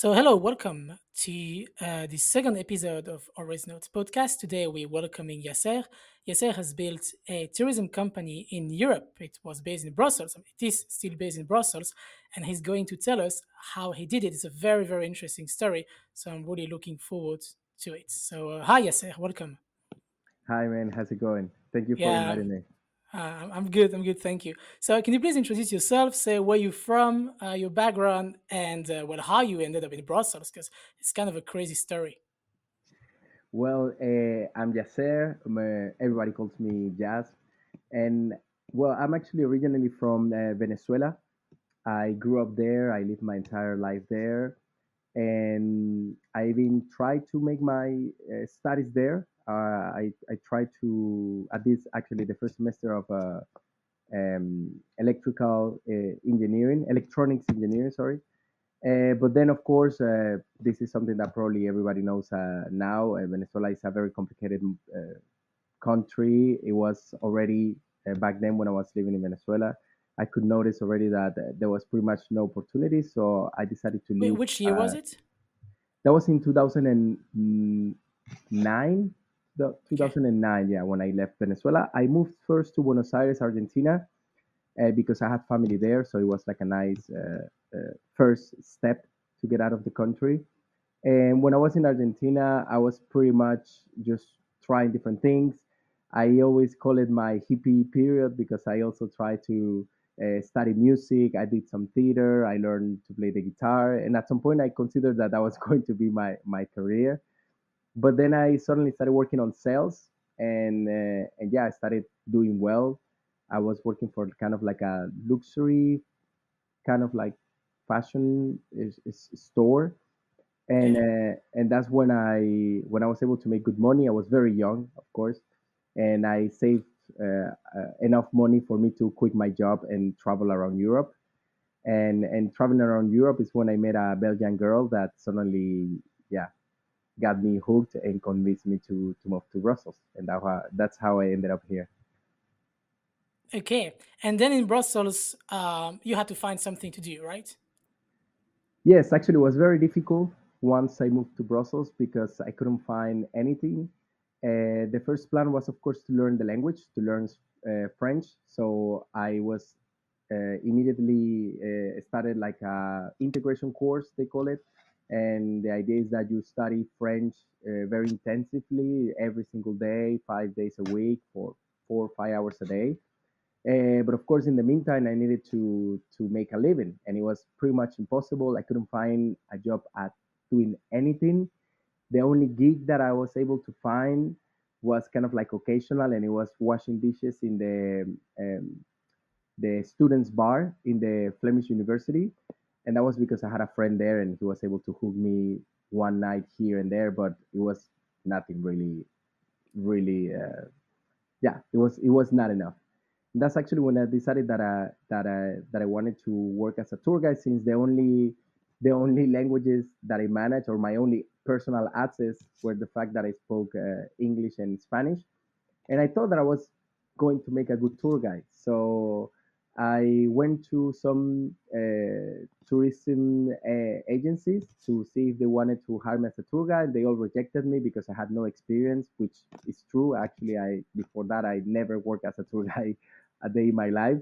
So, hello, welcome to uh, the second episode of Always Notes podcast. Today, we're welcoming Yasser. Yasser has built a tourism company in Europe. It was based in Brussels. It is still based in Brussels, and he's going to tell us how he did it. It's a very, very interesting story. So, I'm really looking forward to it. So, uh, hi, Yasser. Welcome. Hi, man. How's it going? Thank you for Yeah, inviting me. Uh, I'm good. I'm good. Thank you. So, can you please introduce yourself? Say where you're from, uh, your background, and uh, well, how you ended up in Brussels? Because it's kind of a crazy story. Well, uh, I'm Yasser. Um, uh, everybody calls me Jazz. And well, I'm actually originally from uh, Venezuela. I grew up there. I lived my entire life there. And I even tried to make my studies there. Uh, I, I tried to, at this actually the first semester of uh, um, electrical uh, engineering, electronics engineering, sorry. Uh, but then, of course, uh, this is something that probably everybody knows uh, now. Uh, Venezuela is a very complicated uh, country. It was already uh, back then when I was living in Venezuela. I could notice already that there was pretty much no opportunity, so I decided to Wait, leave. which year was it? that was in 2009, the 2009, yeah, when I left Venezuela. I moved first to Buenos Aires, Argentina, uh, because I had family there, so it was like a nice uh, uh, first step to get out of the country. And when I was in Argentina, I was pretty much just trying different things. I always call it my hippie period because I also tried to uh, study music. I did some theater. I learned to play the guitar, and at some point, I considered that that was going to be my my career. But then I suddenly started working on sales, and uh, and yeah, I started doing well. I was working for kind of like a luxury kind of like fashion is, is store and uh, and that's when I when I was able to make good money. I was very young, of course, and I saved uh, uh, enough money for me to quit my job and travel around Europe. And and traveling around Europe is when I met a Belgian girl that suddenly, yeah, got me hooked and convinced me to to move to Brussels. And that, wa- that's how I ended up here. Okay. And then in Brussels, um, you had to find something to do, right? Yes, actually, it was very difficult once I moved to Brussels because I couldn't find anything. Uh, the first plan was, of course, to learn the language, to learn uh, French. So I was uh, immediately uh, started like a integration course, they call it. And the idea is that you study French uh, very intensively every single day, five days a week for four or five hours a day. Uh, but of course, in the meantime, I needed to to make a living, and it was pretty much impossible. I couldn't find a job at doing anything. The only gig that I was able to find was kind of like occasional, and it was washing dishes in the um, the students' bar in the Flemish University, and that was because I had a friend there, and he was able to hook me one night here and there, but it was nothing really, really. Uh, yeah, it was it was not enough that's actually when I decided that I that I that I wanted to work as a tour guide since the only the only languages that I managed or my only personal access were the fact that I spoke uh, English and Spanish, and I thought that I was going to make a good tour guide. So I went to some uh, tourism uh, agencies to see if they wanted to hire me as a tour guide. They all rejected me because I had no experience, which is true. Actually, I before that I never worked as a tour guide a day in my life.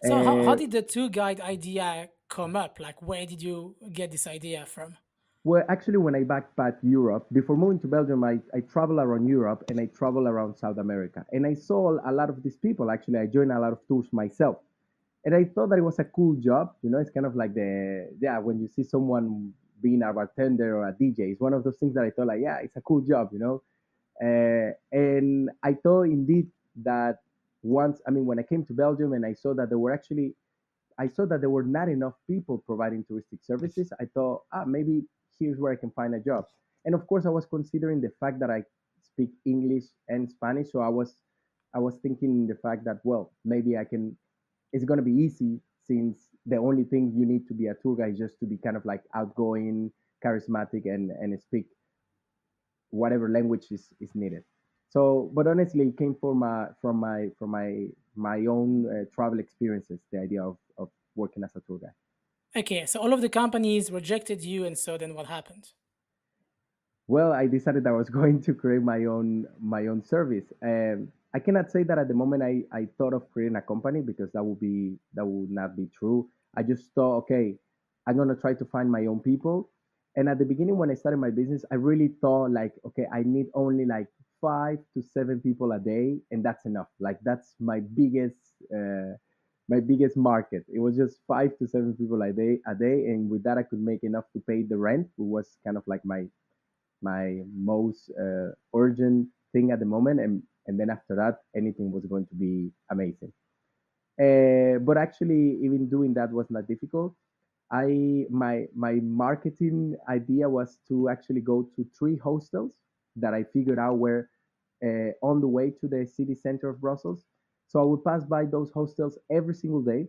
So, how, how Uh, did the tour guide idea come up? Like, where did you get this idea from? Well, actually, when I backpacked Europe, before moving to Belgium, I, I traveled around Europe and I traveled around South America. And I saw a lot of these people. Actually, I joined a lot of tours myself. and I thought that it was a cool job. You know, it's kind of like the yeah when you see someone being a bartender or a DJ. It's one of those things that I thought like yeah, it's a cool job. You know, uh, and I thought indeed that once I mean when I came to Belgium and I saw that there were actually I saw that there were not enough people providing touristic services. I thought ah maybe here's where I can find a job. And of course, I was considering the fact that I speak English and Spanish, so I was I was thinking the fact that well maybe I can it's going to be easy since the only thing you need to be a tour guide is just to be kind of like outgoing, charismatic, and and speak whatever language is, is needed. So, but honestly, it came from my from my from my my own uh, travel experiences. The idea of of working as a tour guide. Okay, so all of the companies rejected you, and so then what happened? Well, I decided I was going to create my own my own service. Um, I cannot say that at the moment I, I thought of creating a company because that would be that would not be true. I just thought, okay, I'm gonna try to find my own people. And at the beginning, when I started my business, I really thought like, okay, I need only like five to seven people a day, and that's enough. Like that's my biggest uh, my biggest market. It was just five to seven people a day a day, and with that, I could make enough to pay the rent, It was kind of like my my most uh, urgent thing at the moment, and and then after that, anything was going to be amazing. Uh, but actually, even doing that was not difficult. I my my marketing idea was to actually go to three hostels that I figured out were uh, on the way to the city center of Brussels. So I would pass by those hostels every single day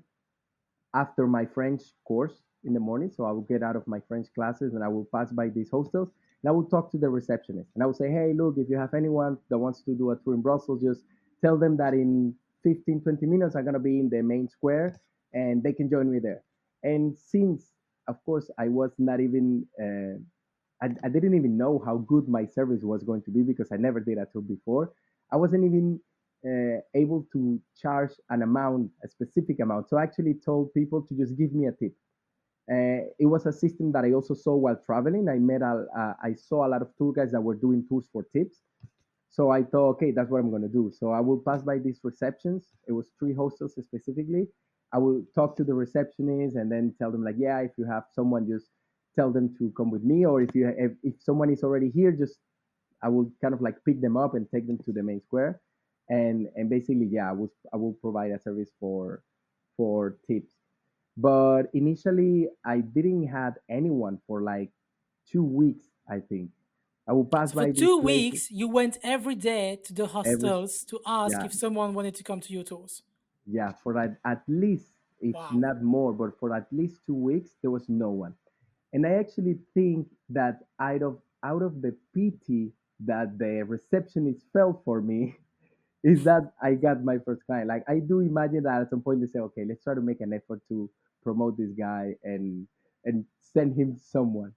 after my French course in the morning. So I will get out of my French classes and I will pass by these hostels and I will talk to the receptionist and I will say, hey, look, if you have anyone that wants to do a tour in Brussels, just tell them that in 15, 20 minutes I'm going to be in the main square and they can join me there. And since, of course, I was not even, uh, I, I didn't even know how good my service was going to be because I never did a tour before. I wasn't even uh, able to charge an amount, a specific amount. So I actually told people to just give me a tip. Uh, it was a system that I also saw while traveling. I met a, uh, I saw a lot of tour guides that were doing tours for tips. So I thought, okay, that's what I'm gonna do. So I will pass by these receptions. It was three hostels specifically. I will talk to the receptionist and then tell them like, yeah, if you have someone, just tell them to come with me, or if you if, if someone is already here, just I will kind of like pick them up and take them to the main square, and and basically, yeah, I will I will provide a service for for tips. But initially, I didn't have anyone for like two weeks. I think I will pass So by these two weeks, you went every day to the every hostels to ask yeah if someone wanted to come to your tours. yeah for at, at least if Wow. not more, but for at least two weeks there was no one. And I actually think that out of out of the pity that the receptionist felt for me, is that I got my first client. Like I do imagine that at some point they say, okay, let's try to make an effort to promote this guy and and send him someone.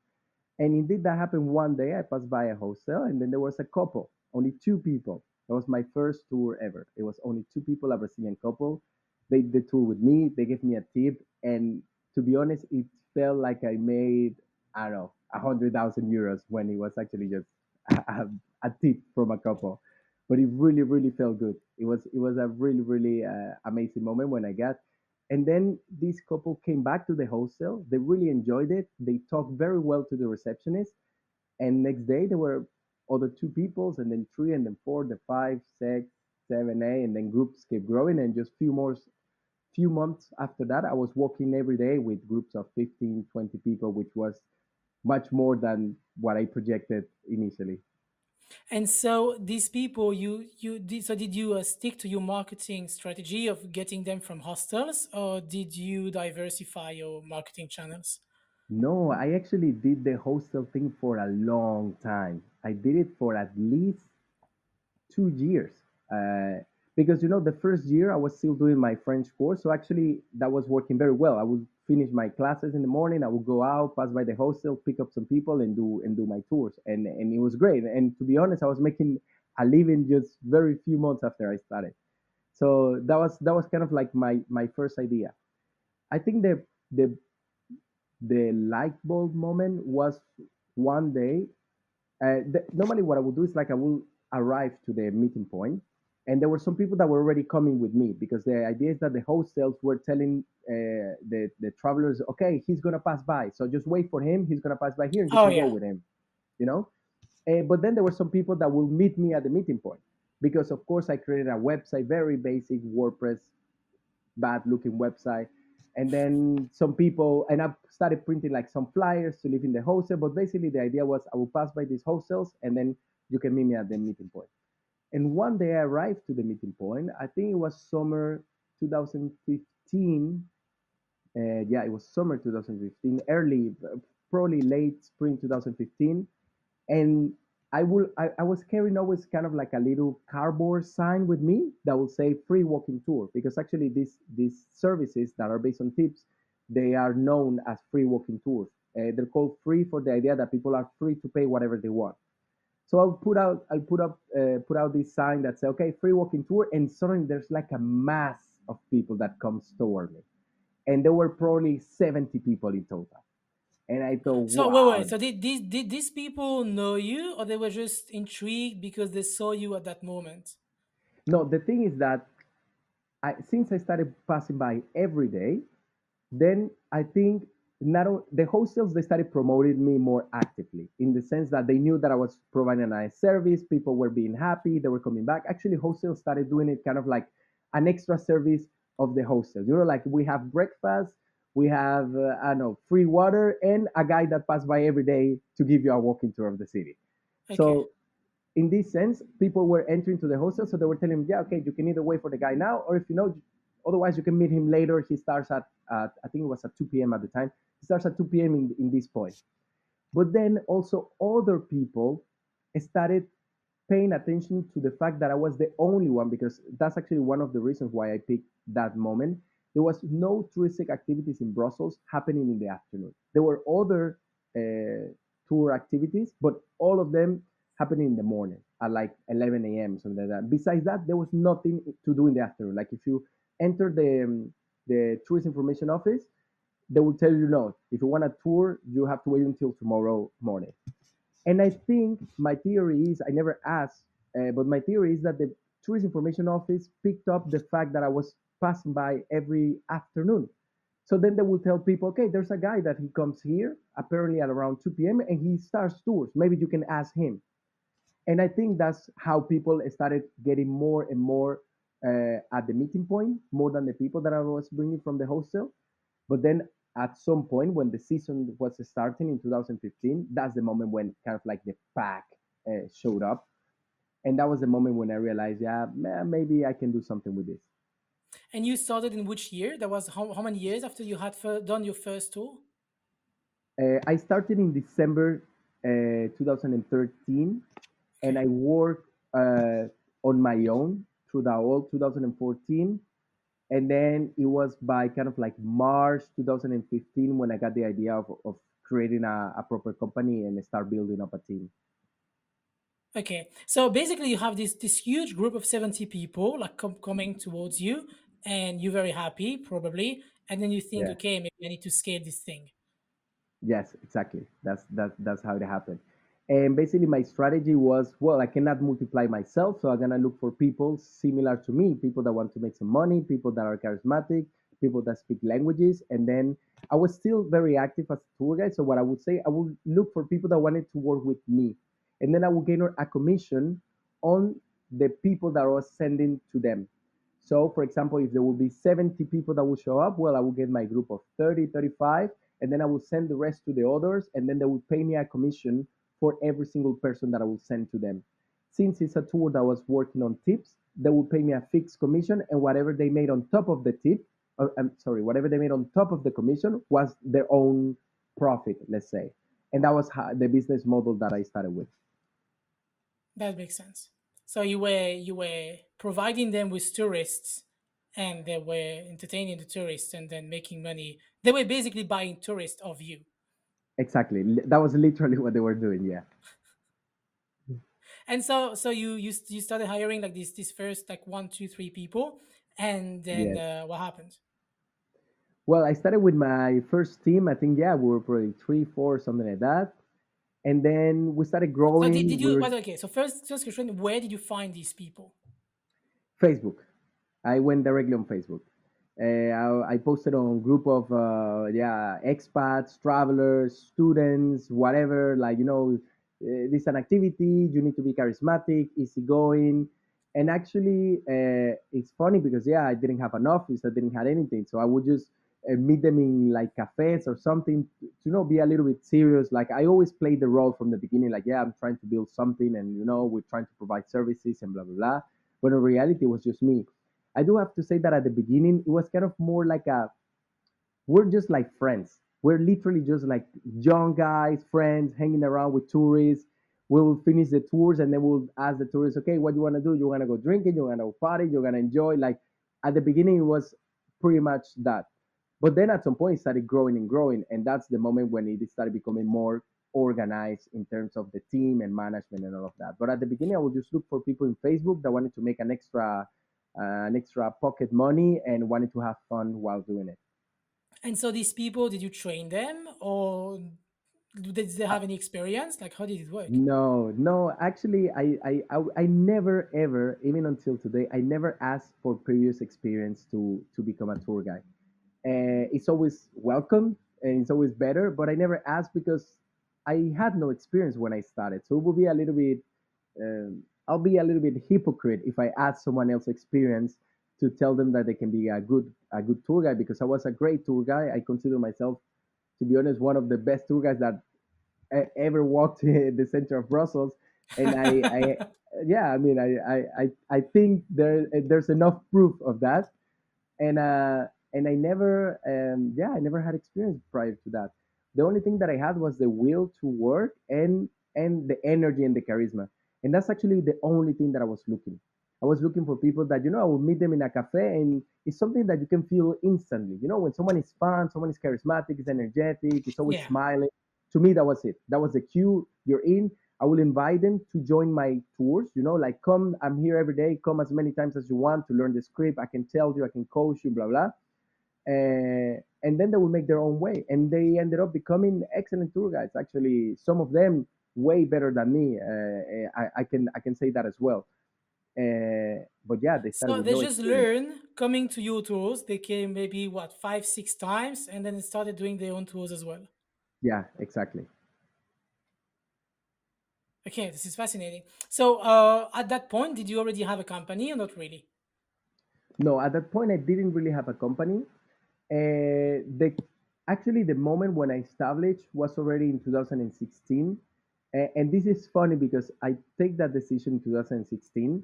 And indeed that happened one day. I passed by a hostel and then there was a couple, only two people. That was my first tour ever. It was only two people, a Brazilian couple. They did the tour with me. They gave me a tip, and to be honest, it felt like I made I don't know a hundred thousand euros when it was actually just a, a, a tip from a couple. But it really, really felt good. It was it was a really, really uh, amazing moment when I got. And then this couple came back to the hostel. They really enjoyed it. They talked very well to the receptionist and next day there were other two peoples and then three and then four then five six seven eight and then groups kept growing and just few more few months after that i was walking every day with groups of 15, 20 people which was much more than what i projected initially And so these people, you you did so did you uh, stick to your marketing strategy of getting them from hostels, or did you diversify your marketing channels? no i actually did the hostel thing for a long time i did it for at least two years. Uh, because you know, the first year I was still doing my French course, so actually that was working very well. I would finish my classes in the morning. I would go out, pass by the hostel, pick up some people, and do and do my tours, and and it was great. And to be honest, I was making a living just very few months after I started. So that was that was kind of like my my first idea. I think the the the light bulb moment was one day uh, the, normally, what I would do is like I will arrive to the meeting point, and there were some people that were already coming with me because the idea is that the hostels were telling uh, the the travelers, okay, he's gonna pass by, so just wait for him. He's gonna pass by here, and you Oh can go with him, you know. Uh, but then there were some people that will meet me at the meeting point because, of course, I created a website, very basic WordPress bad looking website. And then some people, and I started printing like some flyers to live in the hostel. But basically, the idea was I will pass by these hostels and then you can meet me at the meeting point. And one day I arrived to the meeting point. I think it was summer 2015. Uh, yeah, it was summer 2015, early, probably late spring 2015 and I will I, I was carrying always kind of like a little cardboard sign with me that will say free walking tour because actually these these services that are based on tips they are known as free walking tours. Uh, they're called free for the idea that people are free to pay whatever they want. So I'll put out I'll put up uh, put out this sign that say okay free walking tour, and suddenly there's like a mass of people that comes toward me, and there were probably seventy people in total. And I thought, So wait, wow, wait. So did these did these people know you, or they were just intrigued because they saw you at that moment? no, the thing is that I, since I started passing by every day, then I think not the hostels they started promoting me more actively in the sense that they knew that I was providing a nice service. People were being happy, they were coming back. Actually, hostels started doing it kind of like an extra service of the hostel. You know, like we have breakfast, we have uh, I don't know free water, and a guy that passed by every day to give you a walking tour of the city. Okay, So in this sense, people were entering to the hostel, so they were telling him, yeah, okay, you can either wait for the guy now, or if you know, otherwise you can meet him later. He starts at, at I think it was at 2 p.m. at the time. Starts at 2 p.m. in, in this point. But then also other people started paying attention to the fact that I was the only one, because that's actually one of the reasons why I picked that moment. There was no touristic activities in Brussels happening in the afternoon. There were other uh, tour activities, but all of them happening in the morning at like 11 a.m. something like that. Besides that, there was nothing to do in the afternoon. Like if you enter the um, the tourist information office, they will tell you no. If you want a tour, you have to wait until tomorrow morning. And I think my theory is I never asked, uh, but my theory is that the tourist information office picked up the fact that I was passing by every afternoon. So then they will tell people, okay, there's a guy that he comes here apparently at around 2 p.m. and he starts tours. Maybe you can ask him. And I think that's how people started getting more and more uh, at the meeting point, more than the people that I was bringing from the hostel. But then at some point, when the season was starting in 2015, that's the moment when kind of like the pack uh, showed up. And that was the moment when I realized, yeah, maybe I can do something with this. and you started in which year? That was how, how many years after you had done your first tour? Uh, I started in December uh, 2013, and I worked uh, on my own through the whole 2014. And then it was by kind of like March 2015 when I got the idea of, of creating a, a proper company and start building up a team. Okay, so basically you have this this huge group of 70 people like com- coming towards you and you're very happy probably and then you think Yeah. okay maybe I need to scale this thing. Yes, exactly. That's that's that's how it happened. And basically, my strategy was, well, I cannot multiply myself, so I'm gonna look for people similar to me, people that want to make some money, people that are charismatic, people that speak languages. And then I was still very active as a tour guide. So what I would say, I would look for people that wanted to work with me, and then I would gain a commission on the people that I was sending to them. So, for example, if there will be 70 people that will show up, well, I will get my group of 30, 35, and then I will send the rest to the others, and then they will pay me a commission for every single person that I will send to them. Since it's a tour that was working on tips, they will pay me a fixed commission, and whatever they made on top of the tip, uh, I'm sorry, whatever they made on top of the commission was their own profit, let's say. And that was how, the business model that I started with. That makes sense. So you were you were providing them with tourists and they were entertaining the tourists and then making money. They were basically buying tourists of you. Exactly. That was literally what they were doing. Yeah. And so so you you you started hiring like this this first like one, two, three people and then Yes. uh, what happened? Well, I started with my first team. I think, yeah, we were probably three, four, something like that. And then we started So did, did growing. We you were well, okay, so first first question, where did you find these people? Facebook. I went directly on Facebook. Uh, I, I posted on group of uh, yeah expats, travelers, students, whatever. Like you know, uh, this is an activity. You need to be charismatic, easygoing, and actually, uh, it's funny because yeah, I didn't have an office. I didn't have anything, so I would just uh, meet them in like cafes or something to you know be a little bit serious. Like I always played the role from the beginning. Like yeah, I'm trying to build something, and you know, we're trying to provide services and blah blah blah. But in reality, it was just me. I do have to say that at the beginning, it was kind of more like a we're just like friends. We're literally just like young guys, friends, hanging around with tourists. We will finish the tours and then we'll ask the tourists, okay, what do you want to do? You want to go drinking? You want to party? You're to enjoy? Like at the beginning, it was pretty much that. But then at some point it started growing and growing, and that's the moment when it started becoming more organized in terms of the team and management and all of that. But at the beginning, I would just look for people in Facebook that wanted to make an extra, uh, an extra pocket money and wanted to have fun while doing it. And so these people, did you train them or did they have any experience? Like, how did it work? No, no. Actually, I, I, I, I never ever, even until today, I never asked for previous experience to to become a tour guide. Uh, it's always welcome and it's always better, but I never asked because I had no experience when I started. So it would be a little bit, um, I'll be a little bit hypocrite if I ask someone else experience to tell them that they can be a good a good tour guide because I was a great tour guide. I consider myself, to be honest, one of the best tour guides that ever walked in the center of Brussels. And I, I yeah, I mean, I, I, I I think there there's enough proof of that. And uh, and I never, um, yeah, I never had experience prior to that. The only thing that I had was the will to work and and the energy and the charisma. And that's actually the only thing that I was looking. I was looking for people that, you know, I would meet them in a cafe and it's something that you can feel instantly. You know, when someone is fun, someone is charismatic, is energetic, is always Yeah. smiling. To me, that was it. That was the cue. You're in. I will invite them to join my tours. You know, like come, I'm here every day. Come as many times as you want to learn the script. I can tell you, I can coach you, blah blah. Uh, and then they will make their own way. And they ended up becoming excellent tour guides. Actually, some of them way better than me. Uh, I, I can I can say that as well. Uh, but yeah, they started So they no just experience. learn coming to your tours. They came maybe what five, six times, and then started doing their own tours as well. Yeah, exactly. Okay, this is fascinating. So uh, at that point, did you already have a company or not really? No, at that point, I didn't really have a company. Uh, the actually the moment when I established was already in 2016, uh, and this is funny because I take that decision in 2016.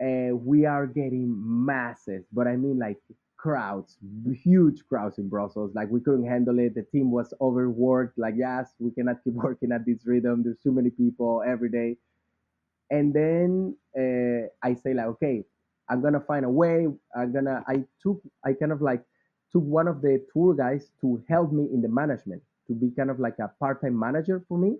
Uh, we are getting masses, but I mean like crowds, huge crowds in Brussels. Like we couldn't handle it. The team was overworked. Like yes, we cannot keep working at this rhythm. There's too many people every day and then uh, I say like, okay, I'm gonna find a way. I'm gonna. I took. I kind of like took one of the tour guys to help me in the management, to be kind of like a part-time manager for me,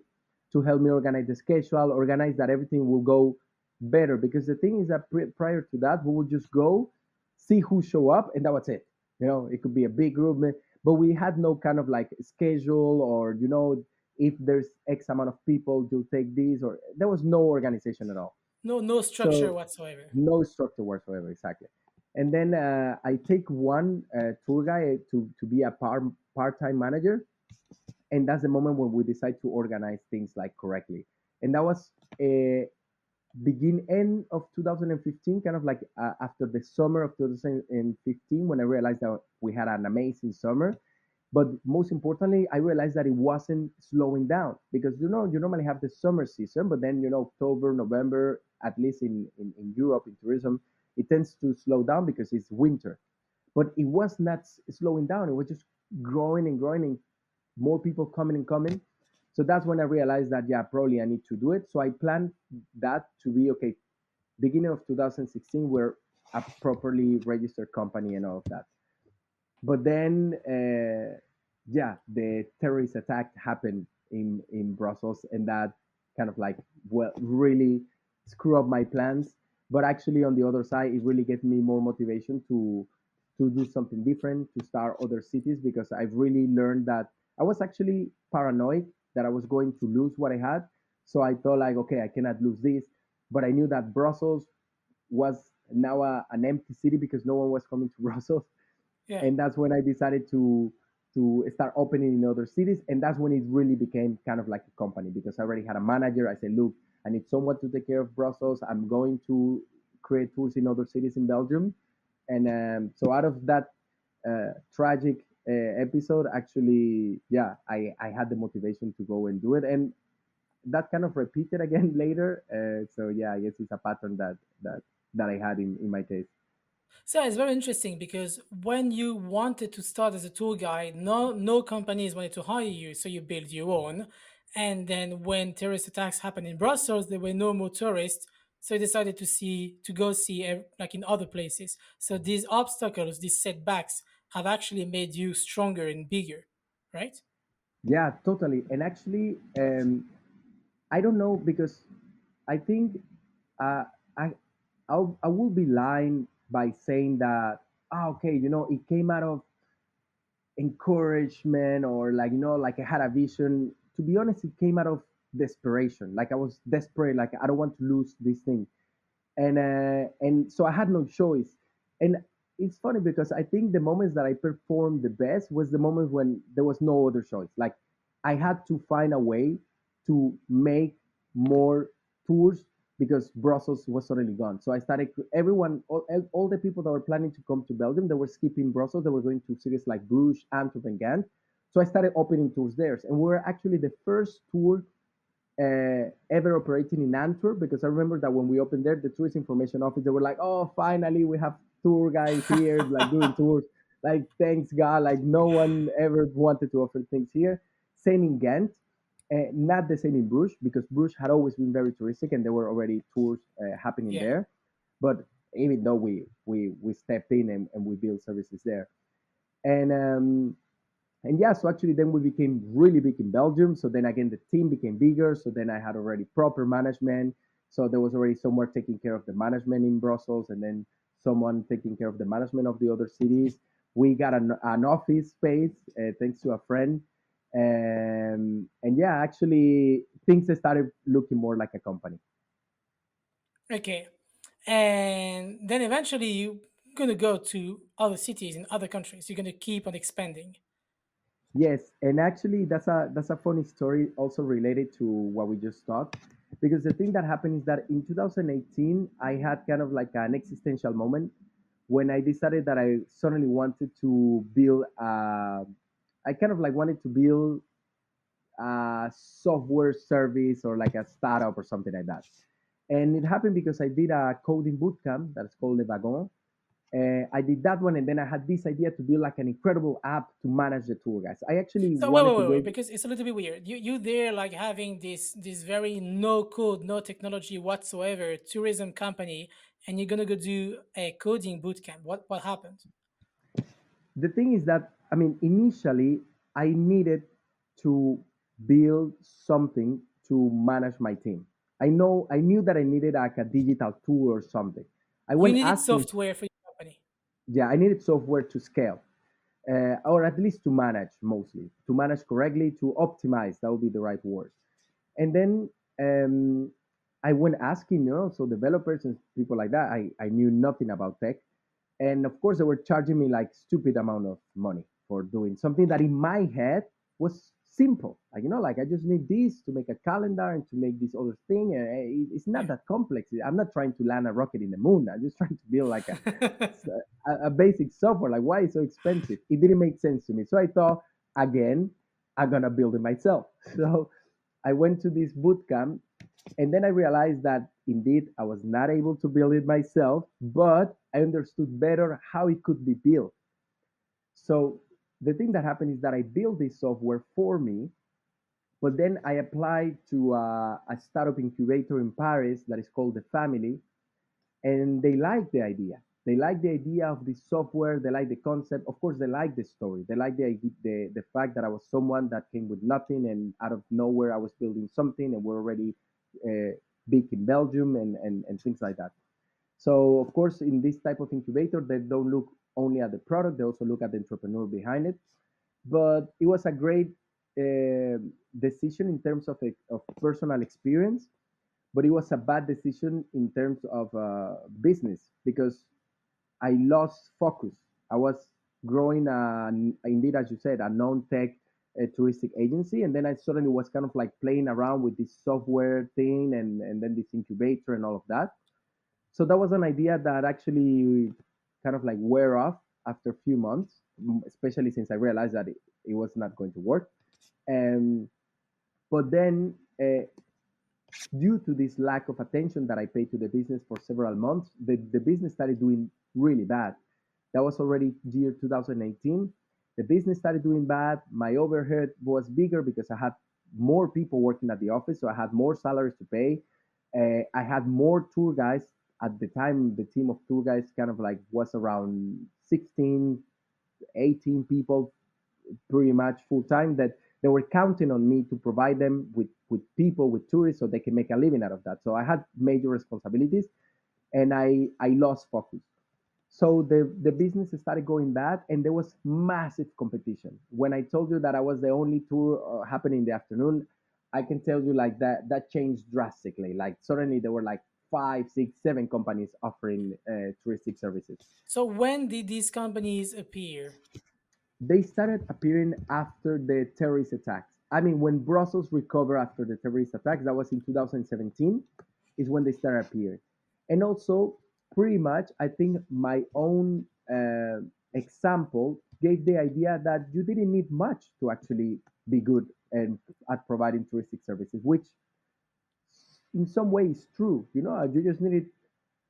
to help me organize the schedule, organize that everything will go better. Because the thing is that pri- prior to that, we would just go, see who show up, and that was it. You know, it could be a big group, but we had no kind of like schedule or you know if there's X amount of people, you'll take these, or there was no organization at all. No, no structure So whatsoever. no structure whatsoever, exactly. And then uh, I take one uh, tour guide to, to be a part part time manager, and that's the moment when we decide to organize things like correctly. And that was a begin end of 2015, kind of like uh, after the summer of 2015, when I realized that we had an amazing summer but most importantly, I realized that it wasn't slowing down because you know you normally have the summer season, but then you know October, November, at least in, in, in Europe in tourism, it tends to slow down because it's winter. But it was not slowing down; it was just growing and growing, and more people coming and coming. So that's when I realized that yeah, probably I need to do it. So I planned that to be okay. Beginning of 2016, we're a properly registered company and all of that. But then, uh, yeah, the terrorist attack happened in in Brussels, and that kind of like well really screw up my plans. But actually, on the other side, it really gave me more motivation to to do something different, to start other cities because I've really learned that I was actually paranoid that I was going to lose what I had. So I thought like, okay, I cannot lose this. But I knew that Brussels was now a, an empty city because no one was coming to Brussels Yeah. and that's when I decided to to start opening in other cities, and that's when it really became kind of like a company because I already had a manager. I said, look, I need someone to take care of Brussels. I'm going to create tours in other cities in Belgium, and um, so out of that uh, tragic uh, episode, actually, yeah, I I had the motivation to go and do it, and that kind of repeated again later. Uh, so yeah, I guess it's a pattern that that that I had in in my case. So it's very interesting because when you wanted to start as a tour guide, no no companies wanted to hire you, so you build your own. And then when terrorist attacks happened in Brussels, there were no more tourists, so you decided to see to go see like in other places. So these obstacles, these setbacks, have actually made you stronger and bigger, right? Yeah, totally. And actually, um, I don't know because I think uh, I I'll, I will be lying by saying that ah, okay, you know, it came out of encouragement or like you know, like I had a vision. To be honest, it came out of desperation. Like I was desperate. Like I don't want to lose this thing and uh, and so I had no choice. And it's funny because I think the moments that I performed the best was the moment when there was no other choice. Like I had to find a way to make more tours because Brussels was suddenly gone. So I started everyone, all, all the people that were planning to come to Belgium, they were skipping Brussels. They were going to cities like Bruges, Antwerp, and Ghent. So I started opening tours there, and we were actually the first tour uh, ever operating in Antwerp because I remember that when we opened there, the tourist information office, they were like, "Oh, finally we have tour guys here, like doing tours." Like, thanks God, like no one ever wanted to offer things here. Same in Ghent, uh, not the same in Bruges because Bruges had always been very touristic and there were already tours uh, happening yeah. there. But even though we we we stepped in and, and we built services there, and um, and yeah, so actually then we became really big in Belgium. So then again, the team became bigger. So then I had already proper management. So there was already someone taking care of the management in Brussels and then someone taking care of the management of the other cities. We got an, an office space uh, thanks to a friend. Um, and yeah, actually things started looking more like a company. Okay. And then eventually you're going to go to other cities in other countries. You're going to keep on expanding. Yes, and actually that's a that's a funny story also related to what we just talked because the thing that happened is that in 2018 I had kind of like an existential moment when I decided that I suddenly wanted to build a, I kind of like wanted to build a software service or like a startup or something like that. And it happened because I did a coding bootcamp that's called Le Wagon uh, I did that one, and then I had this idea to build like an incredible app to manage the tour guys. I actually so wait, wait, wait, wait, because it's a little bit weird. You you there like having this this very no code, no technology whatsoever tourism company, and you're gonna go do a coding bootcamp. What what happened? The thing is that I mean, initially I needed to build something to manage my team. I know I knew that I needed like a digital tool or something. I went we needed software for yeah, I needed software to scale, uh, or at least to manage mostly, to manage correctly, to optimize. That would be the right word. And then um, I went asking, you know, so developers and people like that. I, I knew nothing about tech, and of course they were charging me like stupid amount of money for doing something that in my head was simple. Like you know, like I just need this to make a calendar and to make this other thing. And eh, it's not that complex. I'm not trying to land a rocket in the moon. I'm just trying to build like a, a, a basic software. Like why is so expensive? It didn't make sense to me. So I thought again, I'm gonna build it myself. So I went to this boot camp, and then I realized that indeed I was not able to build it myself, but I understood better how it could be built. So the thing that happened is that I built this software for me, but then I applied to a, a startup incubator in Paris that is called The Family, and they liked the idea. They like the idea of this software. They like the concept. Of course, they like the story. They like the the the fact that I was someone that came with nothing, and out of nowhere, I was building something, and we're already uh, big in Belgium and, and and things like that. So, of course, in this type of incubator, they don't look only at the product, they also look at the entrepreneur behind it. But it was a great uh, decision in terms of, of personal experience, but it was a bad decision in terms of uh, business because I lost focus. I was growing, a, indeed, as you said, a non-tech uh, touristic agency, and then I suddenly was kind of like playing around with this software thing, and and then this incubator and all of that. So that was an idea that actually kind of like wear off after a few months, especially since I realized that it, it was not going to work. Um, but then, uh, due to this lack of attention that I paid to the business for several months, the, the business started doing really bad. That was already year 2018. The business started doing bad. My overhead was bigger because I had more people working at the office, so I had more salaries to pay. Uh, I had more tour guides at the time the team of tour guys kind of like was around 16 18 people pretty much full time that they were counting on me to provide them with with people with tourists so they can make a living out of that. So i had major responsibilities and i i lost focus. So the the business started going bad and there was massive competition. When i told you that i was the only tour uh, happening in the afternoon i can tell you like that that changed drastically. Like suddenly there were like five six seven companies offering uh, touristic services so when did these companies appear they started appearing after the terrorist attacks. I mean, when Brussels recovered after the terrorist attacks, that was in 2017, is when they started appearing. And also, pretty much, I think my own uh, example gave the idea that you didn't need much to actually be good and at providing touristic services, which in some way is true. You know, you just needed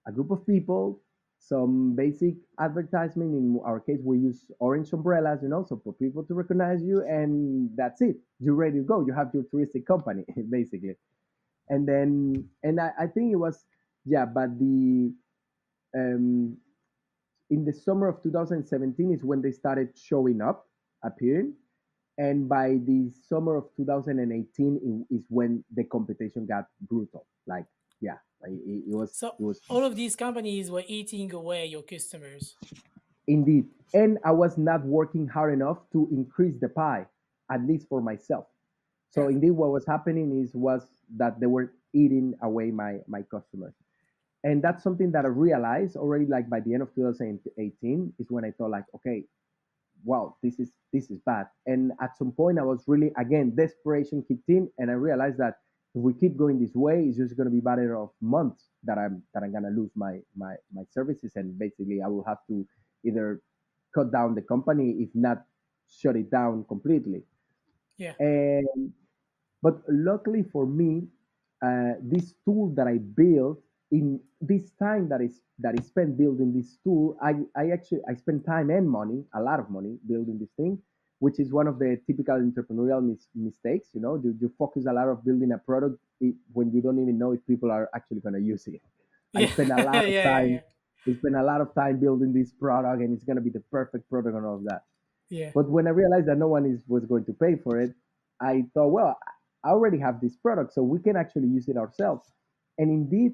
a group of people some basic advertisement. In our case, we use orange umbrellas, you know, so for people to recognize you, and that's it. You're ready to go. You have your touristic company, basically. And then, and I, I think it was, yeah, but the, um, in the summer of 2017 is when they started showing up, appearing. And by the summer of 2018 is when the competition got brutal. Like, yeah, it, it was so it was all of these companies were eating away your customers. Indeed, and I was not working hard enough to increase the pie, at least for myself. So yeah. indeed, what was happening is was that they were eating away my my customers, and that's something that I realized already. Like by the end of 2018 is when I thought like, okay, wow, this is this is bad. And at some point, I was really again desperation kicked in, and I realized that if we keep going this way, it's just going to be a matter of months that I'm that I'm going to lose my my my services, and basically I will have to either cut down the company, if not shut it down completely. Yeah. And but luckily for me, uh, this tool that I built in this time that is that is spent building this tool, I I actually I spent time and money, a lot of money building this thing which is one of the typical entrepreneurial mis- mistakes. You know, you, you focus a lot of building a product when you don't even know if people are actually going to use it. I yeah. spend a lot of yeah, time. Yeah, yeah. spend a lot of time building this product, and it's going to be the perfect product and all of that. Yeah. But when I realized that no one is was going to pay for it, I thought, well, I already have this product, so we can actually use it ourselves. And indeed,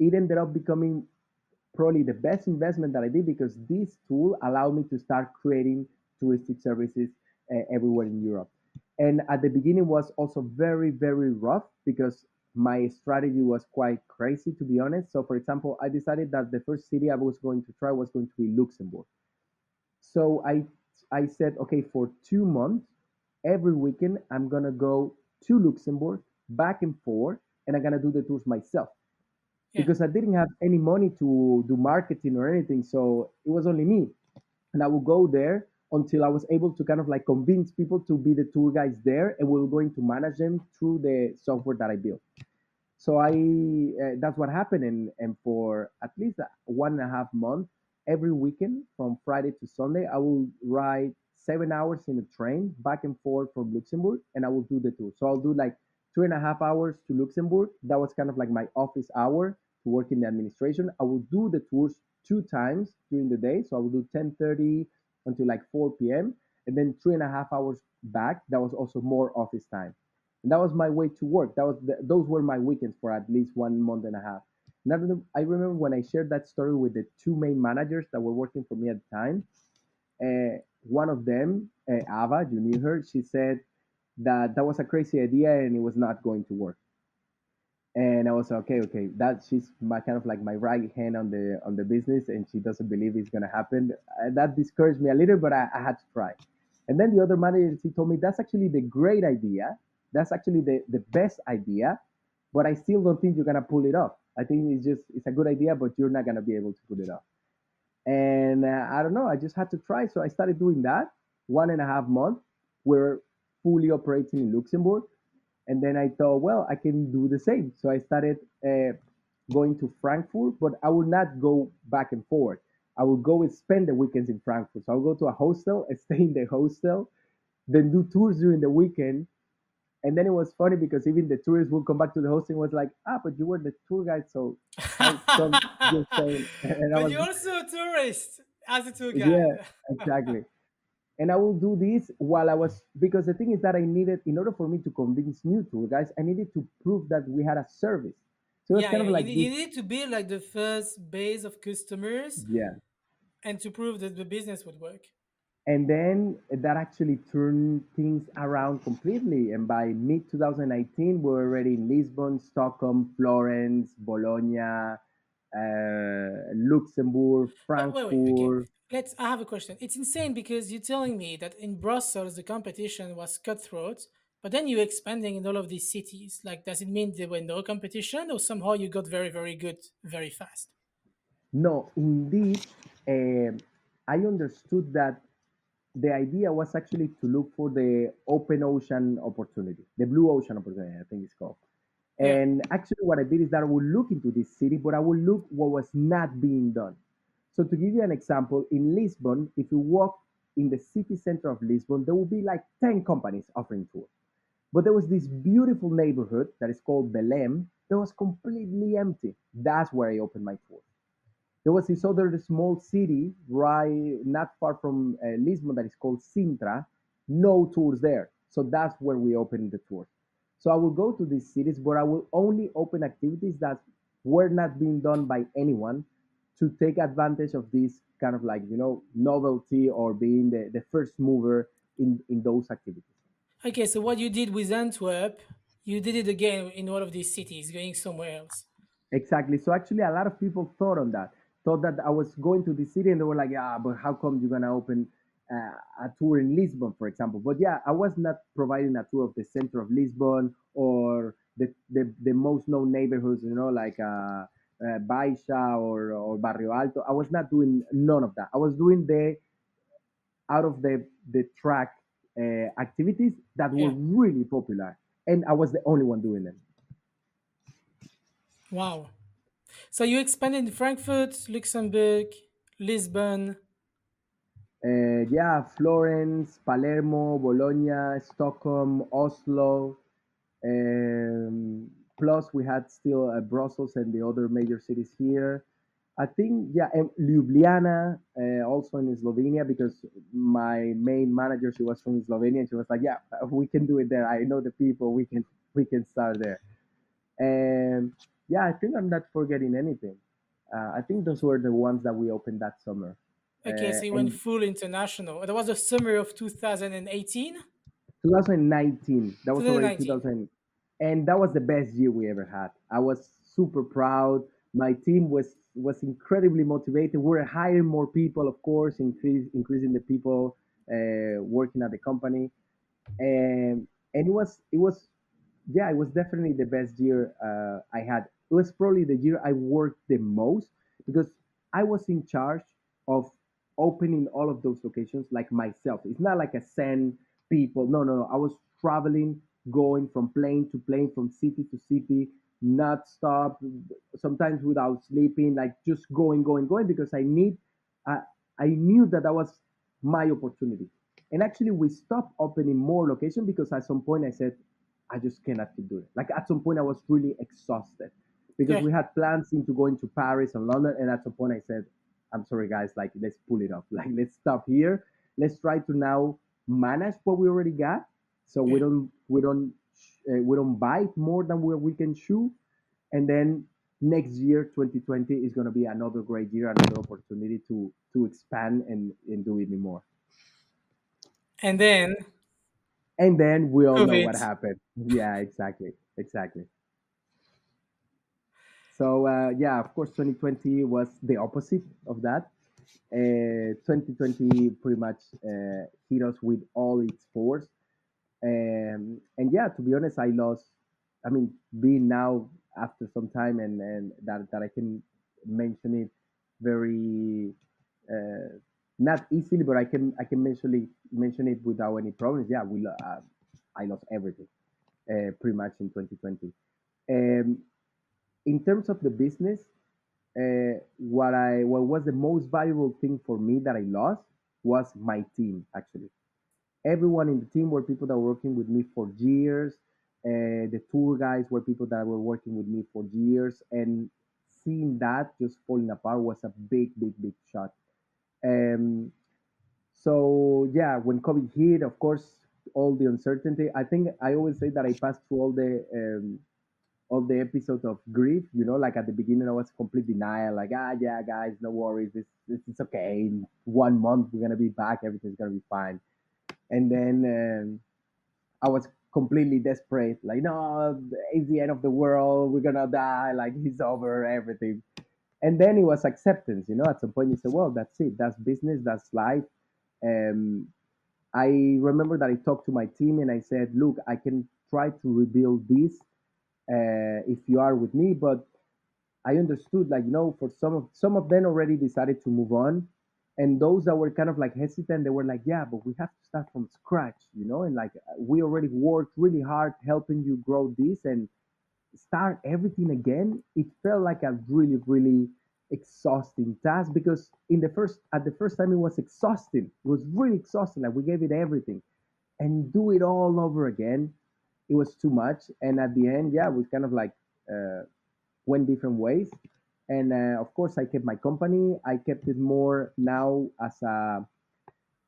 it ended up becoming probably the best investment that I did because this tool allowed me to start creating touristic services uh, everywhere in Europe. And at the beginning was also very, very rough because my strategy was quite crazy, to be honest. So, for example, I decided that the first city I was going to try was going to be Luxembourg. So I I said, okay, for two months, every weekend I'm gonna go to Luxembourg, back and forth, and I'm gonna do the tours myself. Because I didn't have any money to do marketing or anything, so it was only me. And I would go there until I was able to kind of like convince people to be the tour guides there, and we were going to manage them through the software that I built. So I uh, that's what happened, and and for at least one and a half months, every weekend from Friday to Sunday, I will ride seven hours in a train back and forth from Luxembourg, and I will do the tour. So I'll do like two and a half hours to Luxembourg. That was kind of like my office hour to work in the administration. I would do the tours two times during the day. So I would do 10:30 until like 4 p.m. and then three and a half hours back. That was also more office time. And that was my way to work. That was the, those were my weekends for at least one month and a half. I remember when I shared that story with the two main managers that were working for me at the time. Uh, one of them, uh, Ava, you knew her. She said that that was a crazy idea and it was not going to work and I was like, okay, okay, that she's my kind of like my right hand on the on the business, and she doesn't believe it's gonna happen. Uh, that discouraged me a little, but I, I, had to try. And then the other manager, he told me that's actually the great idea. That's actually the the best idea, but I still don't think you're gonna pull it off. I think it's just it's a good idea, but you're not gonna be able to pull it off. And uh, I don't know. I just had to try, so I started doing that. One and a half month, we're fully operating in Luxembourg and then I thought, well, I can do the same. So I started uh, going to Frankfurt, but I would not go back and forth. I would go and spend the weekends in Frankfurt. So I'll go to a hostel and stay in the hostel, then do tours during the weekend. And then it was funny because even the tourists would come back to the hostel and was like, ah, but you were the tour guide, so just saying. And but was, you're also a tourist as a tour guide. Yeah, exactly. And I will do this while I was because the thing is that I needed in order for me to convince new tour guys, I needed to prove that we had a service. So it's Yeah, kind of like you need to build like the first base of customers yeah. and to prove that the business would work. And then that actually turned things around completely. And by mid 2019, we were already in Lisbon, Stockholm, Florence, Bologna, uh, Luxembourg, But wait, wait, okay. Frankfurt. Let's. I have a question. It's insane because you're telling me that in Brussels the competition was cutthroat, but then you're expanding in all of these cities. Like, does it mean there were no competition, or somehow you got very, very good very fast? No, indeed, um I understood that the idea was actually to look for the open ocean opportunity, the blue ocean opportunity, I think it's called. And actually, what I did is that I would look into this city, but I would look what was not being done. So, to give you an example, in Lisbon, if you walk in the city center of Lisbon, there will be like 10 companies offering tours. But there was this beautiful neighborhood that is called Belém that was completely empty. That's where I opened my tour. There was this other small city right not far from uh, Lisbon that is called Sintra. No tours there. So that's where we opened the tours. So I will go to these cities, but I will only open activities that were not being done by anyone to take advantage of this kind of like, you know, novelty or being the, the first mover in, in those activities. Okay, so what you did with Antwerp, you did it again in one of these cities, going somewhere else. Exactly. So actually, a lot of people thought on that. Thought that I was going to the city, and they were like, "Yeah, but how come you're gonna open uh, a tour in Lisbon, for example?" But yeah, I was not providing a tour of the center of Lisbon or the the, the most known neighborhoods, you know, like uh, uh, Baixa or or Barrio Alto. I was not doing none of that. I was doing the out of the the track uh, activities that were really popular, and I was the only one doing them. Wow. So you expanded in Frankfurt, Luxembourg, Lisbon. Uh, yeah, Florence, Palermo, Bologna, Stockholm, Oslo. Um, plus, we had still uh, Brussels and the other major cities here. I think, yeah, and Ljubljana, uh, also in Slovenia, because my main manager, she was from Slovenia, and she was like, "Yeah, we can do it there. I know the people. We can, we can start there." And yeah, I think I'm not forgetting anything. Uh, I think those were the ones that we opened that summer. Okay, Uh, so you went full international. That was the summer of 2018? 2019. That was already 2019. 2000, and that was the best year we ever had. I was super proud. My team was was incredibly motivated. We were hiring more people, of course, increase increasing the people uh, working at the company, and and it was it was yeah, it was definitely the best year uh, I had. It was probably the year I worked the most because I was in charge of opening all of those locations like myself. It's not like a send people. No, no, no. I was traveling, going from plane to plane, from city to city, not stop, sometimes without sleeping, like just going, going, going because I need, I, I knew that that was my opportunity. And actually, we stopped opening more locations because at some point I said, I just cannot keep doing it. Like at some point, I was really exhausted because Yeah. we had plans into going to Paris and London. And at some point, I said, I'm sorry, guys, like let's pull it off. Like let's stop here. Let's try to now manage what we already got, so we don't we don't uh, we don't bite more than we, we can chew. And then next year, 2020 is going to be another great year, another opportunity to to expand and and do even more. And then And then we all know what happened. Yeah, exactly, exactly. So uh, yeah, of course, 2020 was the opposite of that. Uh, 2020 pretty much uh, hit us with all its force, um, and yeah, to be honest, I lost. I mean, being now after some time, and and that that I can mention it very uh, not easily, but I can I can mention it mention it without any problems. Yeah, we uh, I lost everything uh, pretty much in 2020. Um, in terms of the business, uh, what I what was the most valuable thing for me that I lost was my team. Actually, everyone in the team were people that were working with me for years. Uh, the tour guys were people that were working with me for years, and seeing that just falling apart was a big, big, big shot. Um, so yeah, when COVID hit, of course, all the uncertainty. I think I always say that I passed through all the um, all the episodes of grief. You know, like at the beginning, I was complete denial, like ah yeah, guys, no worries, this this is okay. In one month, we're gonna be back. Everything's gonna be fine. And then um, I was completely desperate, like no, it's the end of the world. We're gonna die. Like it's over, everything. And then it was acceptance. You know, at some point you say, well, that's it. That's business. That's life. Um, I remember that I talked to my team and I said, look, I can try to rebuild this uh, if you are with me, but I understood like you know for some of some of them already decided to move on, and those that were kind of like hesitant, they were like, yeah, but we have to start from scratch, you know, and like we already worked really hard helping you grow this, and start everything again, it felt like a really, really exhausting task because in the first at the first time it was exhausting. It was really exhausting. Like we gave it everything. And do it all over again, it was too much. And at the end, yeah, we kind of like uh, went different ways. And uh, of course, I kept my company. I kept it more now as a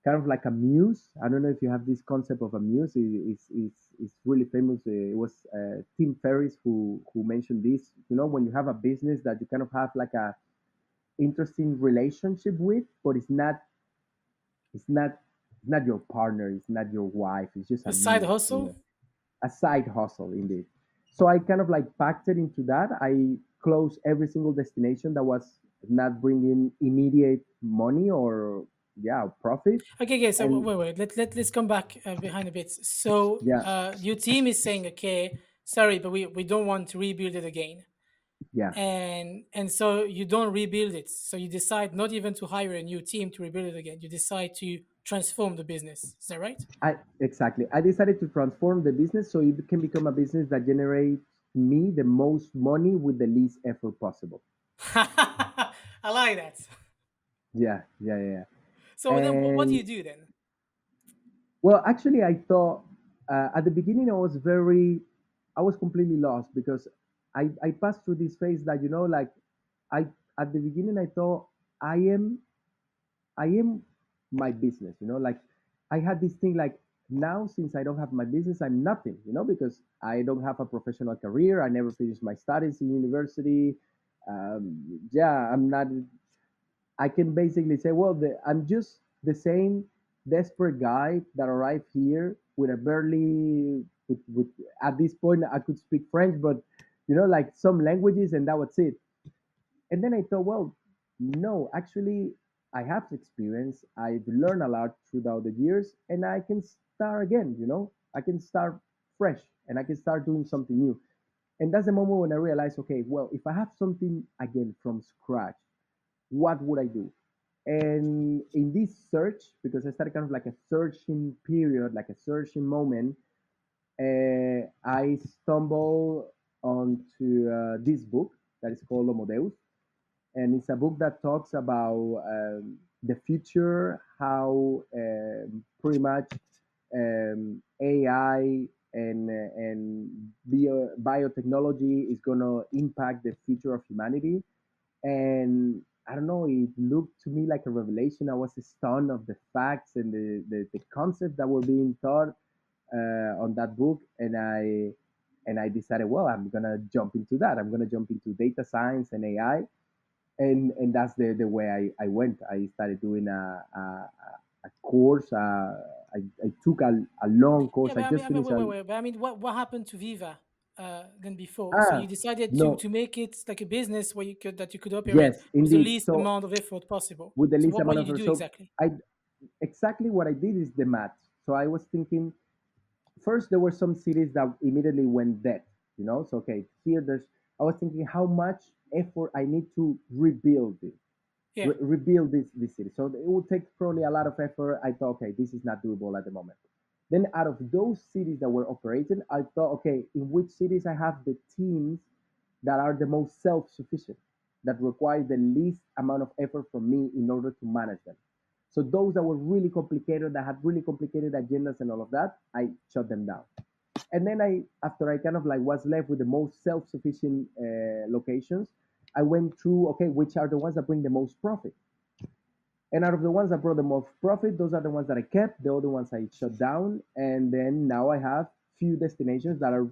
kind of like a muse. I don't know if you have this concept of a muse. It- It's it's, it's really famous. Uh, It was uh, Tim Ferriss who who mentioned this. You know, when you have a business that you kind of have like a interesting relationship with, but it's not it's not it's not your partner. It's not your wife. It's just A a side muse. You know, hustle? A side hustle indeed. So I kind of like packed it into that. I closed every single destination that was not bringing immediate money or yeah profit Okay, okay. So and wait, wait. Let let let's come back uh, behind a bit. So yeah uh, your team is saying, okay, sorry, but we we don't want to rebuild it again, yeah and and so you don't rebuild it. So you decide not even to hire a new team to rebuild it again. You decide to transform the business. Is that right? I exactly. I decided to transform the business so it can become a business that generates me the most money with the least effort possible. I like that. Yeah, yeah, yeah. So then, what do you do then? well, actually, I thought uh, at the beginning I was very, I was completely lost because I I passed through this phase that you know like I at the beginning I thought I am I am my business, you know, like I had this thing like now since I don't have my business, I'm nothing, you know, because I don't have a professional career. I never finished my studies in university. Um, yeah, I'm not. I can basically say, well, the, I'm just the same desperate guy that arrived here with a barely with, with at this point I could speak French, but you know, like some languages, and that was it. And then I thought, well, no, actually, I have experience. I've learned a lot throughout the years, and I can start again. You know, I can start fresh, and I can start doing something new. And that's the moment when I realized, okay, well, if I have something again from scratch, what would I do? And in this search, because I started kind of like a searching period, like a searching moment, uh, I stumbled onto uh, this book that is called Homo Deus and it's a book that talks about um, the future, how um, pretty much um, AI and and bio, biotechnology is gonna impact the future of humanity. And I don't know, it looked to me like a revelation. I was stunned of the facts and the, the, the concepts that were being taught uh, on that book, and I and I decided, well, I'm gonna jump into that. I'm gonna jump into data science and AI and and that's the the way I, I went. I started doing a a, a course. Uh, I, I took a, a long Yeah, course. I I mean, just I mean, finished wait, wait, wait. But I mean, what what happened to Viva uh, then before? So ah you decided to no to make it like a business where you could that you could operate yes with the least So amount of effort possible. with the So least what amount of effort. so exactly? I exactly what I did is the math. So I was thinking first there were some cities that immediately went dead. You know, so okay here there's I was thinking how much effort I need to rebuild it Yeah. re- rebuild this this city. So it would take probably a lot of effort. I thought, okay, this is not doable at the moment. Then out of those cities that were operating, I thought, okay, in which cities I have the teams that are the most self-sufficient, that require the least amount of effort from me in order to manage them. So those that were really complicated, that had really complicated agendas and all of that, I shut them down. And then I, after I kind of like was left with the most self-sufficient uh, locations, I went through, okay, which are the ones that bring the most profit? And out of the ones that brought the most profit, those are the ones that I kept. The other ones I shut down. And then now I have few destinations that are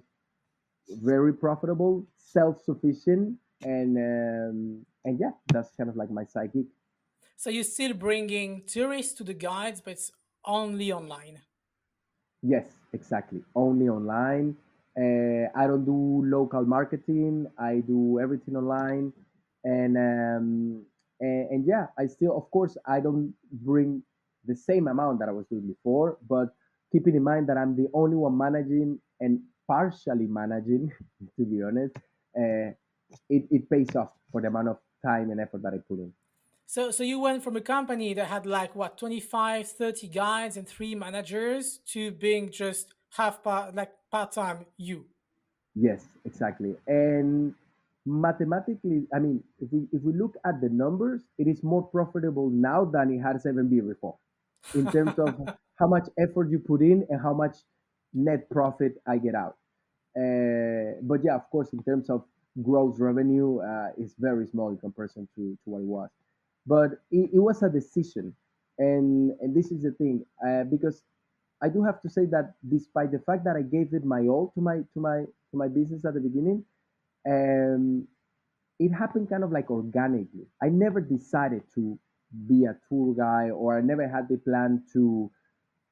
very profitable, self-sufficient, and um, and yeah, that's kind of like my psychic. So you're still bringing tourists to the guides, but it's only online. Yes, exactly. Only online. Uh, I don't do local marketing. I do everything online, and um, and, and yeah, I still, of course, I don't bring the same amount that I was doing before, but keeping in mind that I'm the only one managing and partially managing, to be honest, uh, it, it pays off for the amount of time and effort that I put in. So, so you went from a company that had like what 25, 30 guides and three managers to being just half part, like part time you. Yes, exactly. And mathematically, I mean, if we if we look at the numbers, it is more profitable now than it has ever been before, in terms of how much effort you put in and how much net profit I get out. Uh, but yeah, of course, in terms of gross revenue, uh, it's very small in comparison to, to what it was. But it, it was a decision, and and this is the thing, uh, because I do have to say that despite the fact that I gave it my all to my to my to my business at the beginning, um, it happened kind of like organically. I never decided to be a tour guy, or I never had the plan to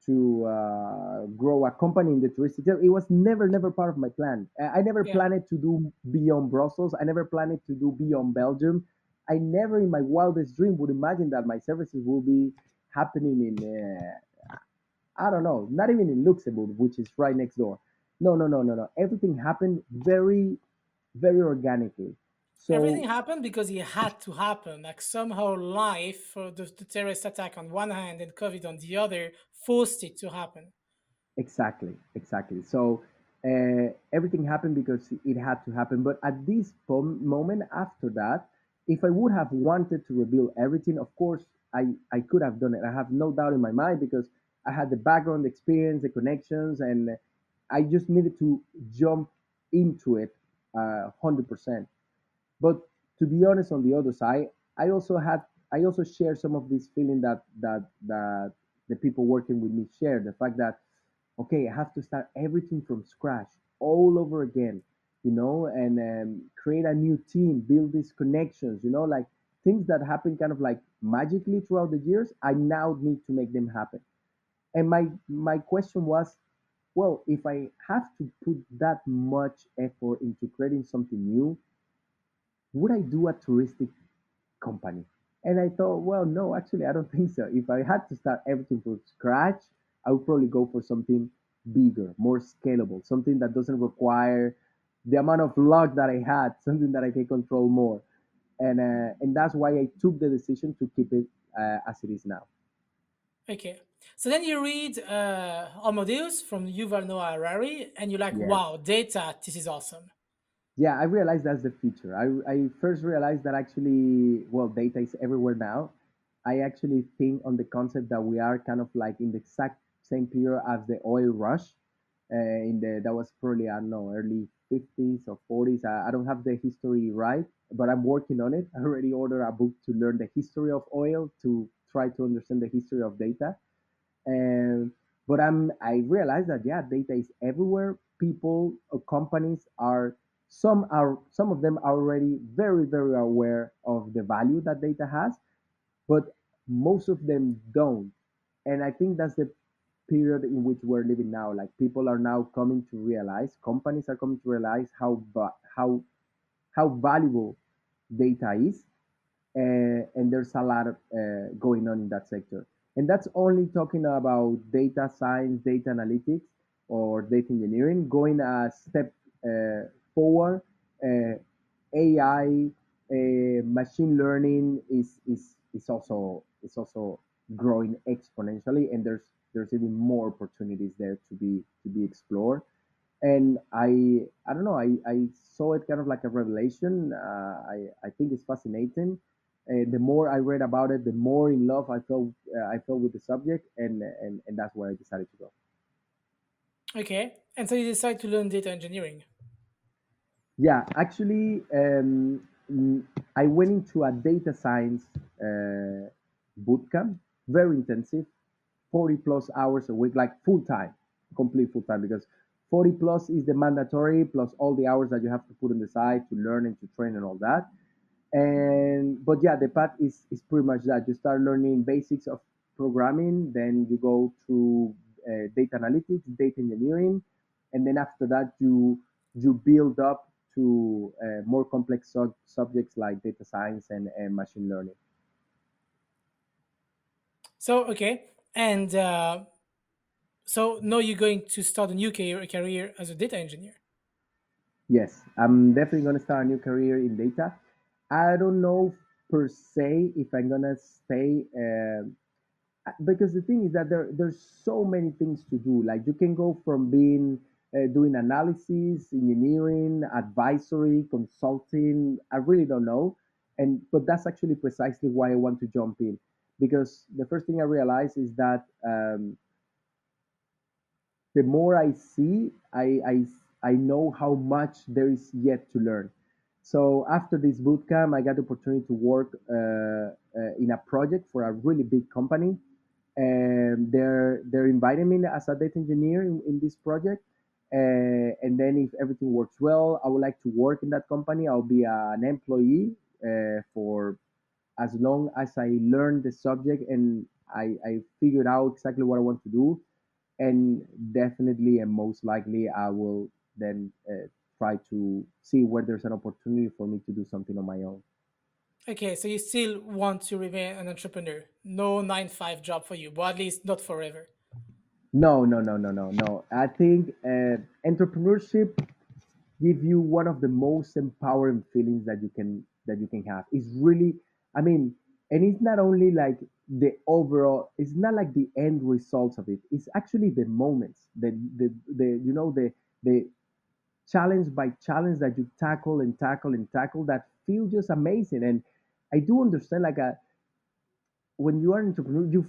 to uh, grow a company in the touristic. It was never, never part of my plan. I never Yeah. planned to do beyond Brussels. I never planned to do beyond Belgium. I never, in my wildest dream, would imagine that my services will be happening in, uh, I don't know, not even in Luxembourg, which is right next door. No, no, no, no, no. Everything happened very, very organically. Everything happened because it had to happen. Like somehow life, for the, the terrorist attack on one hand and COVID on the other, forced it to happen. Exactly, exactly. So uh, everything happened because it had to happen. But at this moment after that, if I would have wanted to reveal everything, of course, I, I could have done it. I have no doubt in my mind because I had the background experience, the connections, and I just needed to jump into it uh, 100%. But to be honest, on the other side, I also had I also share some of this feeling that that that the people working with me share the fact that okay, I have to start everything from scratch all over again, you know, and um, create a new team, build these connections, you know, like things that happen kind of like magically throughout the years. I now need to make them happen. And my my question was, well, if I have to put that much effort into creating something new, would I do a touristic company? And I thought, well, no, actually, I don't think so. If I had to start everything from scratch, I would probably go for something bigger, more scalable, something that doesn't require the amount of luck that I had, something that I can control more. And uh, and that's why I took the decision to keep it uh, as it is now. Okay. So then you read uh, Homo Deus from Yuval Noah Harari, and you're like, wow, data, this is awesome. Yeah, I realized that's the future. I, I first realized that actually, well, data is everywhere now. I actually think on the concept that we are kind of like in the exact same period as the oil rush. Uh, in the that was probably I don't know early 50s or 40s. I, I don't have the history right, but I'm working on it. I already ordered a book to learn the history of oil to try to understand the history of data. And but I'm I realize that yeah, data is everywhere. People or companies are some are some of them are already very very aware of the value that data has, but most of them don't. And I think that's the period in which we're living now. Like people are now coming to realize, companies are coming to realize how how how valuable data is, uh, and there's a lot of, uh, going on in that sector. And that's only talking about data science, data analytics, or data engineering. Going a step uh, forward, AI, machine learning is is is also is also growing exponentially, and there's there's even more opportunities there to be to be explored and I I don't know I, I saw it kind of like a revelation. Uh, I I think it's fascinating. And the more I read about it, the more in love I felt uh, I felt with the subject, and and and that's where I decided to go. Okay. And so you decided to learn data engineering. Yeah, actually, um, I went into a data science uh, boot camp, very intensive, 40 plus hours a week, like full time, complete full time, because 40 plus is the mandatory plus all the hours that you have to put on the side to learn and to train and all that. And but yeah, the path is is pretty much that. You start learning basics of programming, then you go to uh, data analytics, data engineering, and then after that you you build up to uh, more complex sub- subjects like data science and, and machine learning. So okay, and uh, so now you're going to start a new career, as a data engineer. Yes, I'm definitely gonna start a new career in data. I don't know per se if I'm gonna stay um uh, because the thing is that there there's so many things to do. Like you can go from being uh, doing analysis, engineering, advisory, consulting. I really don't know, and but that's actually precisely why I want to jump in because the first thing I realize is that um, the more I see, I, I I know how much there is yet to learn. So after this boot camp, I got the opportunity to work uh, uh, in a project for a really big company, and they're they're inviting me as a data engineer in, in this project. Uh, and then if everything works well, I would like to work in that company. I'll be an employee uh, for as long as I learn the subject and I, I figured out exactly what I want to do. And definitely and most likely, I will then uh, try to see where there's an opportunity for me to do something on my own. Okay, so you still want to remain an entrepreneur. No nine five job for you, but at least not forever. No, no, no, no, no, no. I think uh, entrepreneurship give you one of the most empowering feelings that you can that you can have. It's really, I mean, and it's not only like the overall. It's not like the end results of it. It's actually the moments, the the the you know the the challenge by challenge that you tackle and tackle and tackle that feel just amazing. And I do understand like a when you are an entrepreneur, you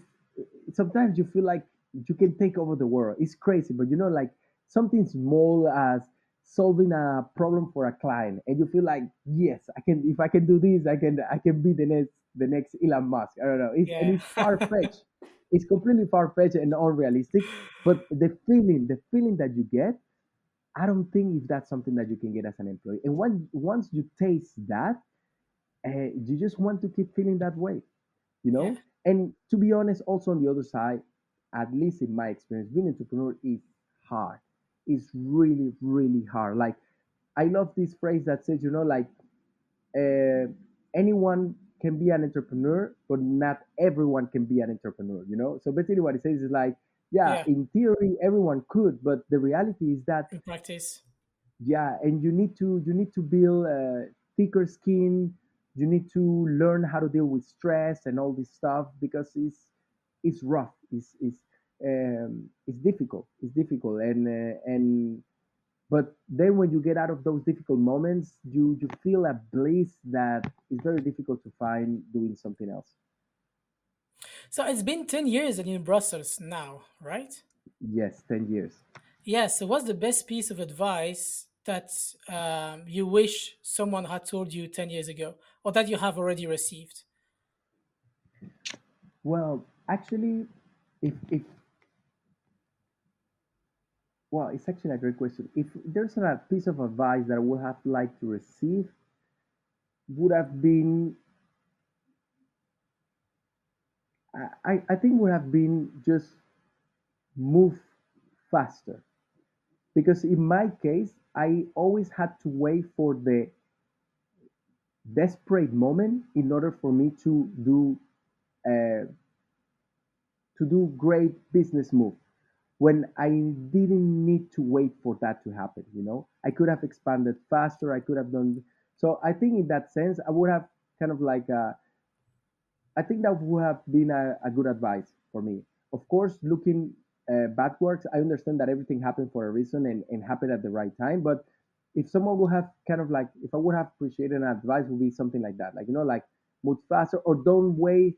sometimes you feel like you can take over the world. It's crazy, but you know, like something small as solving a problem for a client, and you feel like, yes, I can. If I can do this, I can. I can be the next the next Elon Musk. I don't know. It's and Yeah. it's far fetched. It's completely far fetched and unrealistic. But the feeling, the feeling that you get, I don't think if that's something that you can get as an employee. And once once you taste that, uh, you just want to keep feeling that way you yeah. know and to be honest also on the other side at least in my experience being an entrepreneur is hard it's really really hard like i love this phrase that says you know like uh, anyone can be an entrepreneur but not everyone can be an entrepreneur you know so basically what it says is like yeah Yeah. in theory everyone could but the reality is that In practice. yeah and you need to you need to build a thicker skin you need to learn how to deal with stress and all this stuff because it's it's rough it's it's um it's difficult it's difficult and uh, and but then when you get out of those difficult moments you you feel a bliss that is very difficult to find doing something else So it's been 10 years in Brussels now, right? yes 10 years Yeah, so what's the best piece of advice that um, you wish someone had told you 10 years ago or that you have already received? well actually if if well it's actually a great question. If there's a piece of advice that i would have liked to receive would have been I, I think would have been just move faster. Because in my case I always had to wait for the desperate moment in order for me to do uh, to do great business move when I didn't need to wait for that to happen you know I could have expanded faster I could have done so I think in that sense I would have kind of like uh, I think that would have been a, a good advice for me. Of course, looking uh, backwards, I understand that everything happened for a reason and, and happened at the right time. But if someone would have kind of like, if I would have appreciated an advice, would be something like that, like you know, like move faster or don't wait,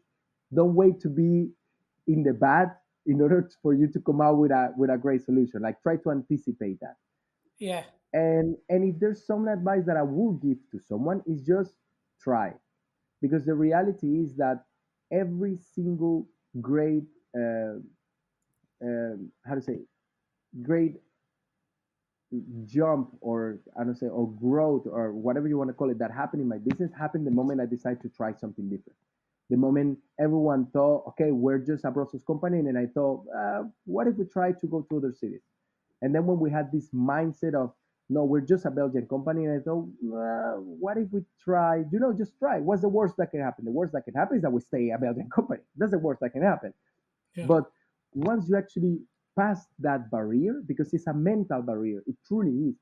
don't wait to be in the bad in order for you to come out with a with a great solution. Like try to anticipate that. Yeah, And and if there's some advice that I would give to someone, is just try because the reality is that every single great uh, uh, how to say great jump or I don't say or growth or whatever you want to call it that happened in my business happened the moment I decided to try something different. The moment everyone thought, okay, we're just a Brussels company, and then I thought, uh, what if we try to go to other cities? And then when we had this mindset of, no, we're just a Belgian company, and I thought, uh, what if we try, you know, just try? What's the worst that can happen? The worst that can happen is that we stay a Belgian company. That's the worst that can happen. Yeah. But once you actually pass that barrier because it's a mental barrier. It truly is.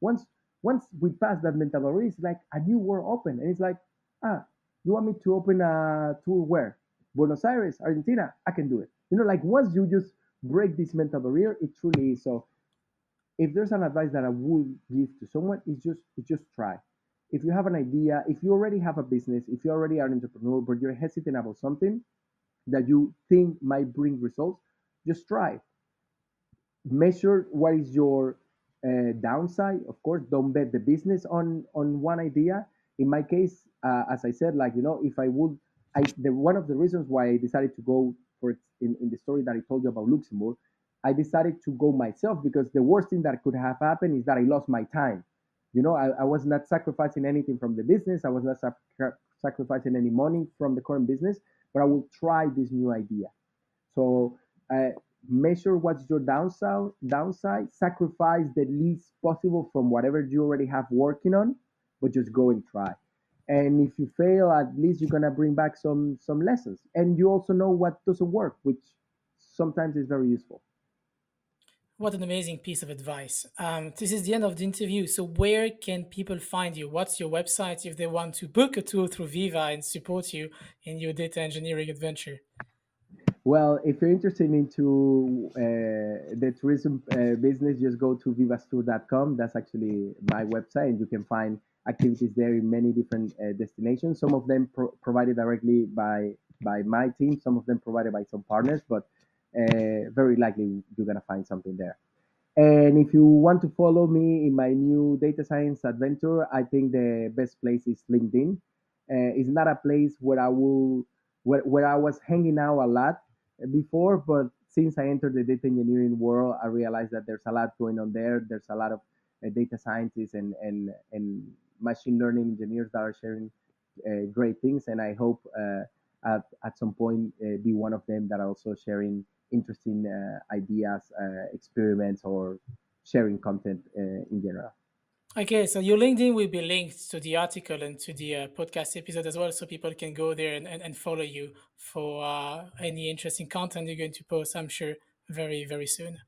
Once once we pass that mental barrier, it's like a new world open, and it's like, ah, you want me to open a tour where? Buenos Aires, Argentina. I can do it. You know, like once you just break this mental barrier, it truly is. So, if there's an advice that I would give to someone, it's just it's just try. If you have an idea, if you already have a business, if you already are an entrepreneur, but you're hesitant about something that you think might bring results, just try measure what is your uh, downside. Of course, don't bet the business on on one idea. In my case, uh, as I said, like you know, if I would, I the one of the reasons why I decided to go for it in, in the story that I told you about Luxembourg, I decided to go myself because the worst thing that could have happened is that I lost my time. You know, I, I was not sacrificing anything from the business. I was not sac- sacrificing any money from the current business, but I will try this new idea. So uh, measure what's your downside downside sacrifice the least possible from whatever you already have working on but just go and try. And if you fail at least you're gonna bring back some some lessons. And you also know what doesn't work which sometimes is very useful. What an amazing piece of advice. Um, this is the end of the interview. So where can people find you? What's your website if they want to book a tour through viva and support you in your data engineering adventure? Well, if you're interested into uh, the tourism uh, business, just go to vivastour.com. That's actually my website, and you can find activities there in many different uh, destinations. Some of them pro- provided directly by by my team, some of them provided by some partners, but uh, very likely you're gonna find something there. And if you want to follow me in my new data science adventure, I think the best place is LinkedIn. Uh, it's not a place where I will where, where I was hanging out a lot before, but since I entered the data engineering world, I realized that there's a lot going on there. There's a lot of uh, data scientists and, and, and machine learning engineers that are sharing uh, great things. And I hope uh, at, at some point uh, be one of them that are also sharing interesting ideas, experiments, or sharing content in general. Okay, so your LinkedIn will be linked to the article and to the uh, podcast episode as well, so people can go there and, and, and follow you for uh, any interesting content you're going to post, I'm sure, very, very soon.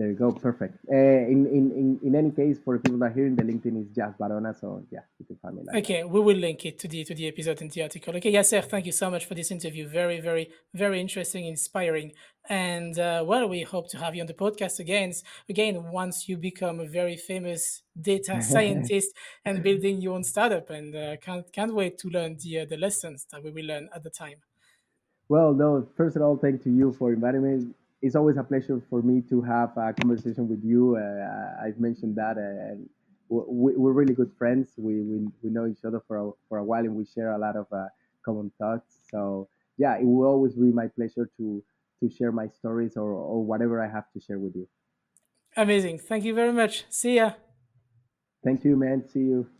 There you go. Perfect. Uh, in, in, in, in any case, for people that are hearing, the LinkedIn is Yass Barona. So yeah, you can find me. Like okay, we will link it to the to the episode and the article. Okay, Yasser, thank you so much for this interview. Very, very, very interesting, inspiring. And uh, well, we hope to have you on the podcast again. Again, once you become a very famous data scientist and building your own startup, and uh, can't can't wait to learn the uh, the lessons that we will learn at the time. Well, no. First of all, thank to you for inviting me it's always a pleasure for me to have a conversation with you. Uh, I've mentioned that, uh, and we, are really good friends. We, we we know each other for a, for a while, and we share a lot of uh, common thoughts. So yeah, it will always be my pleasure to to share my stories or or whatever I have to share with you. Amazing! Thank you very much. See ya. Thank you, man. See you.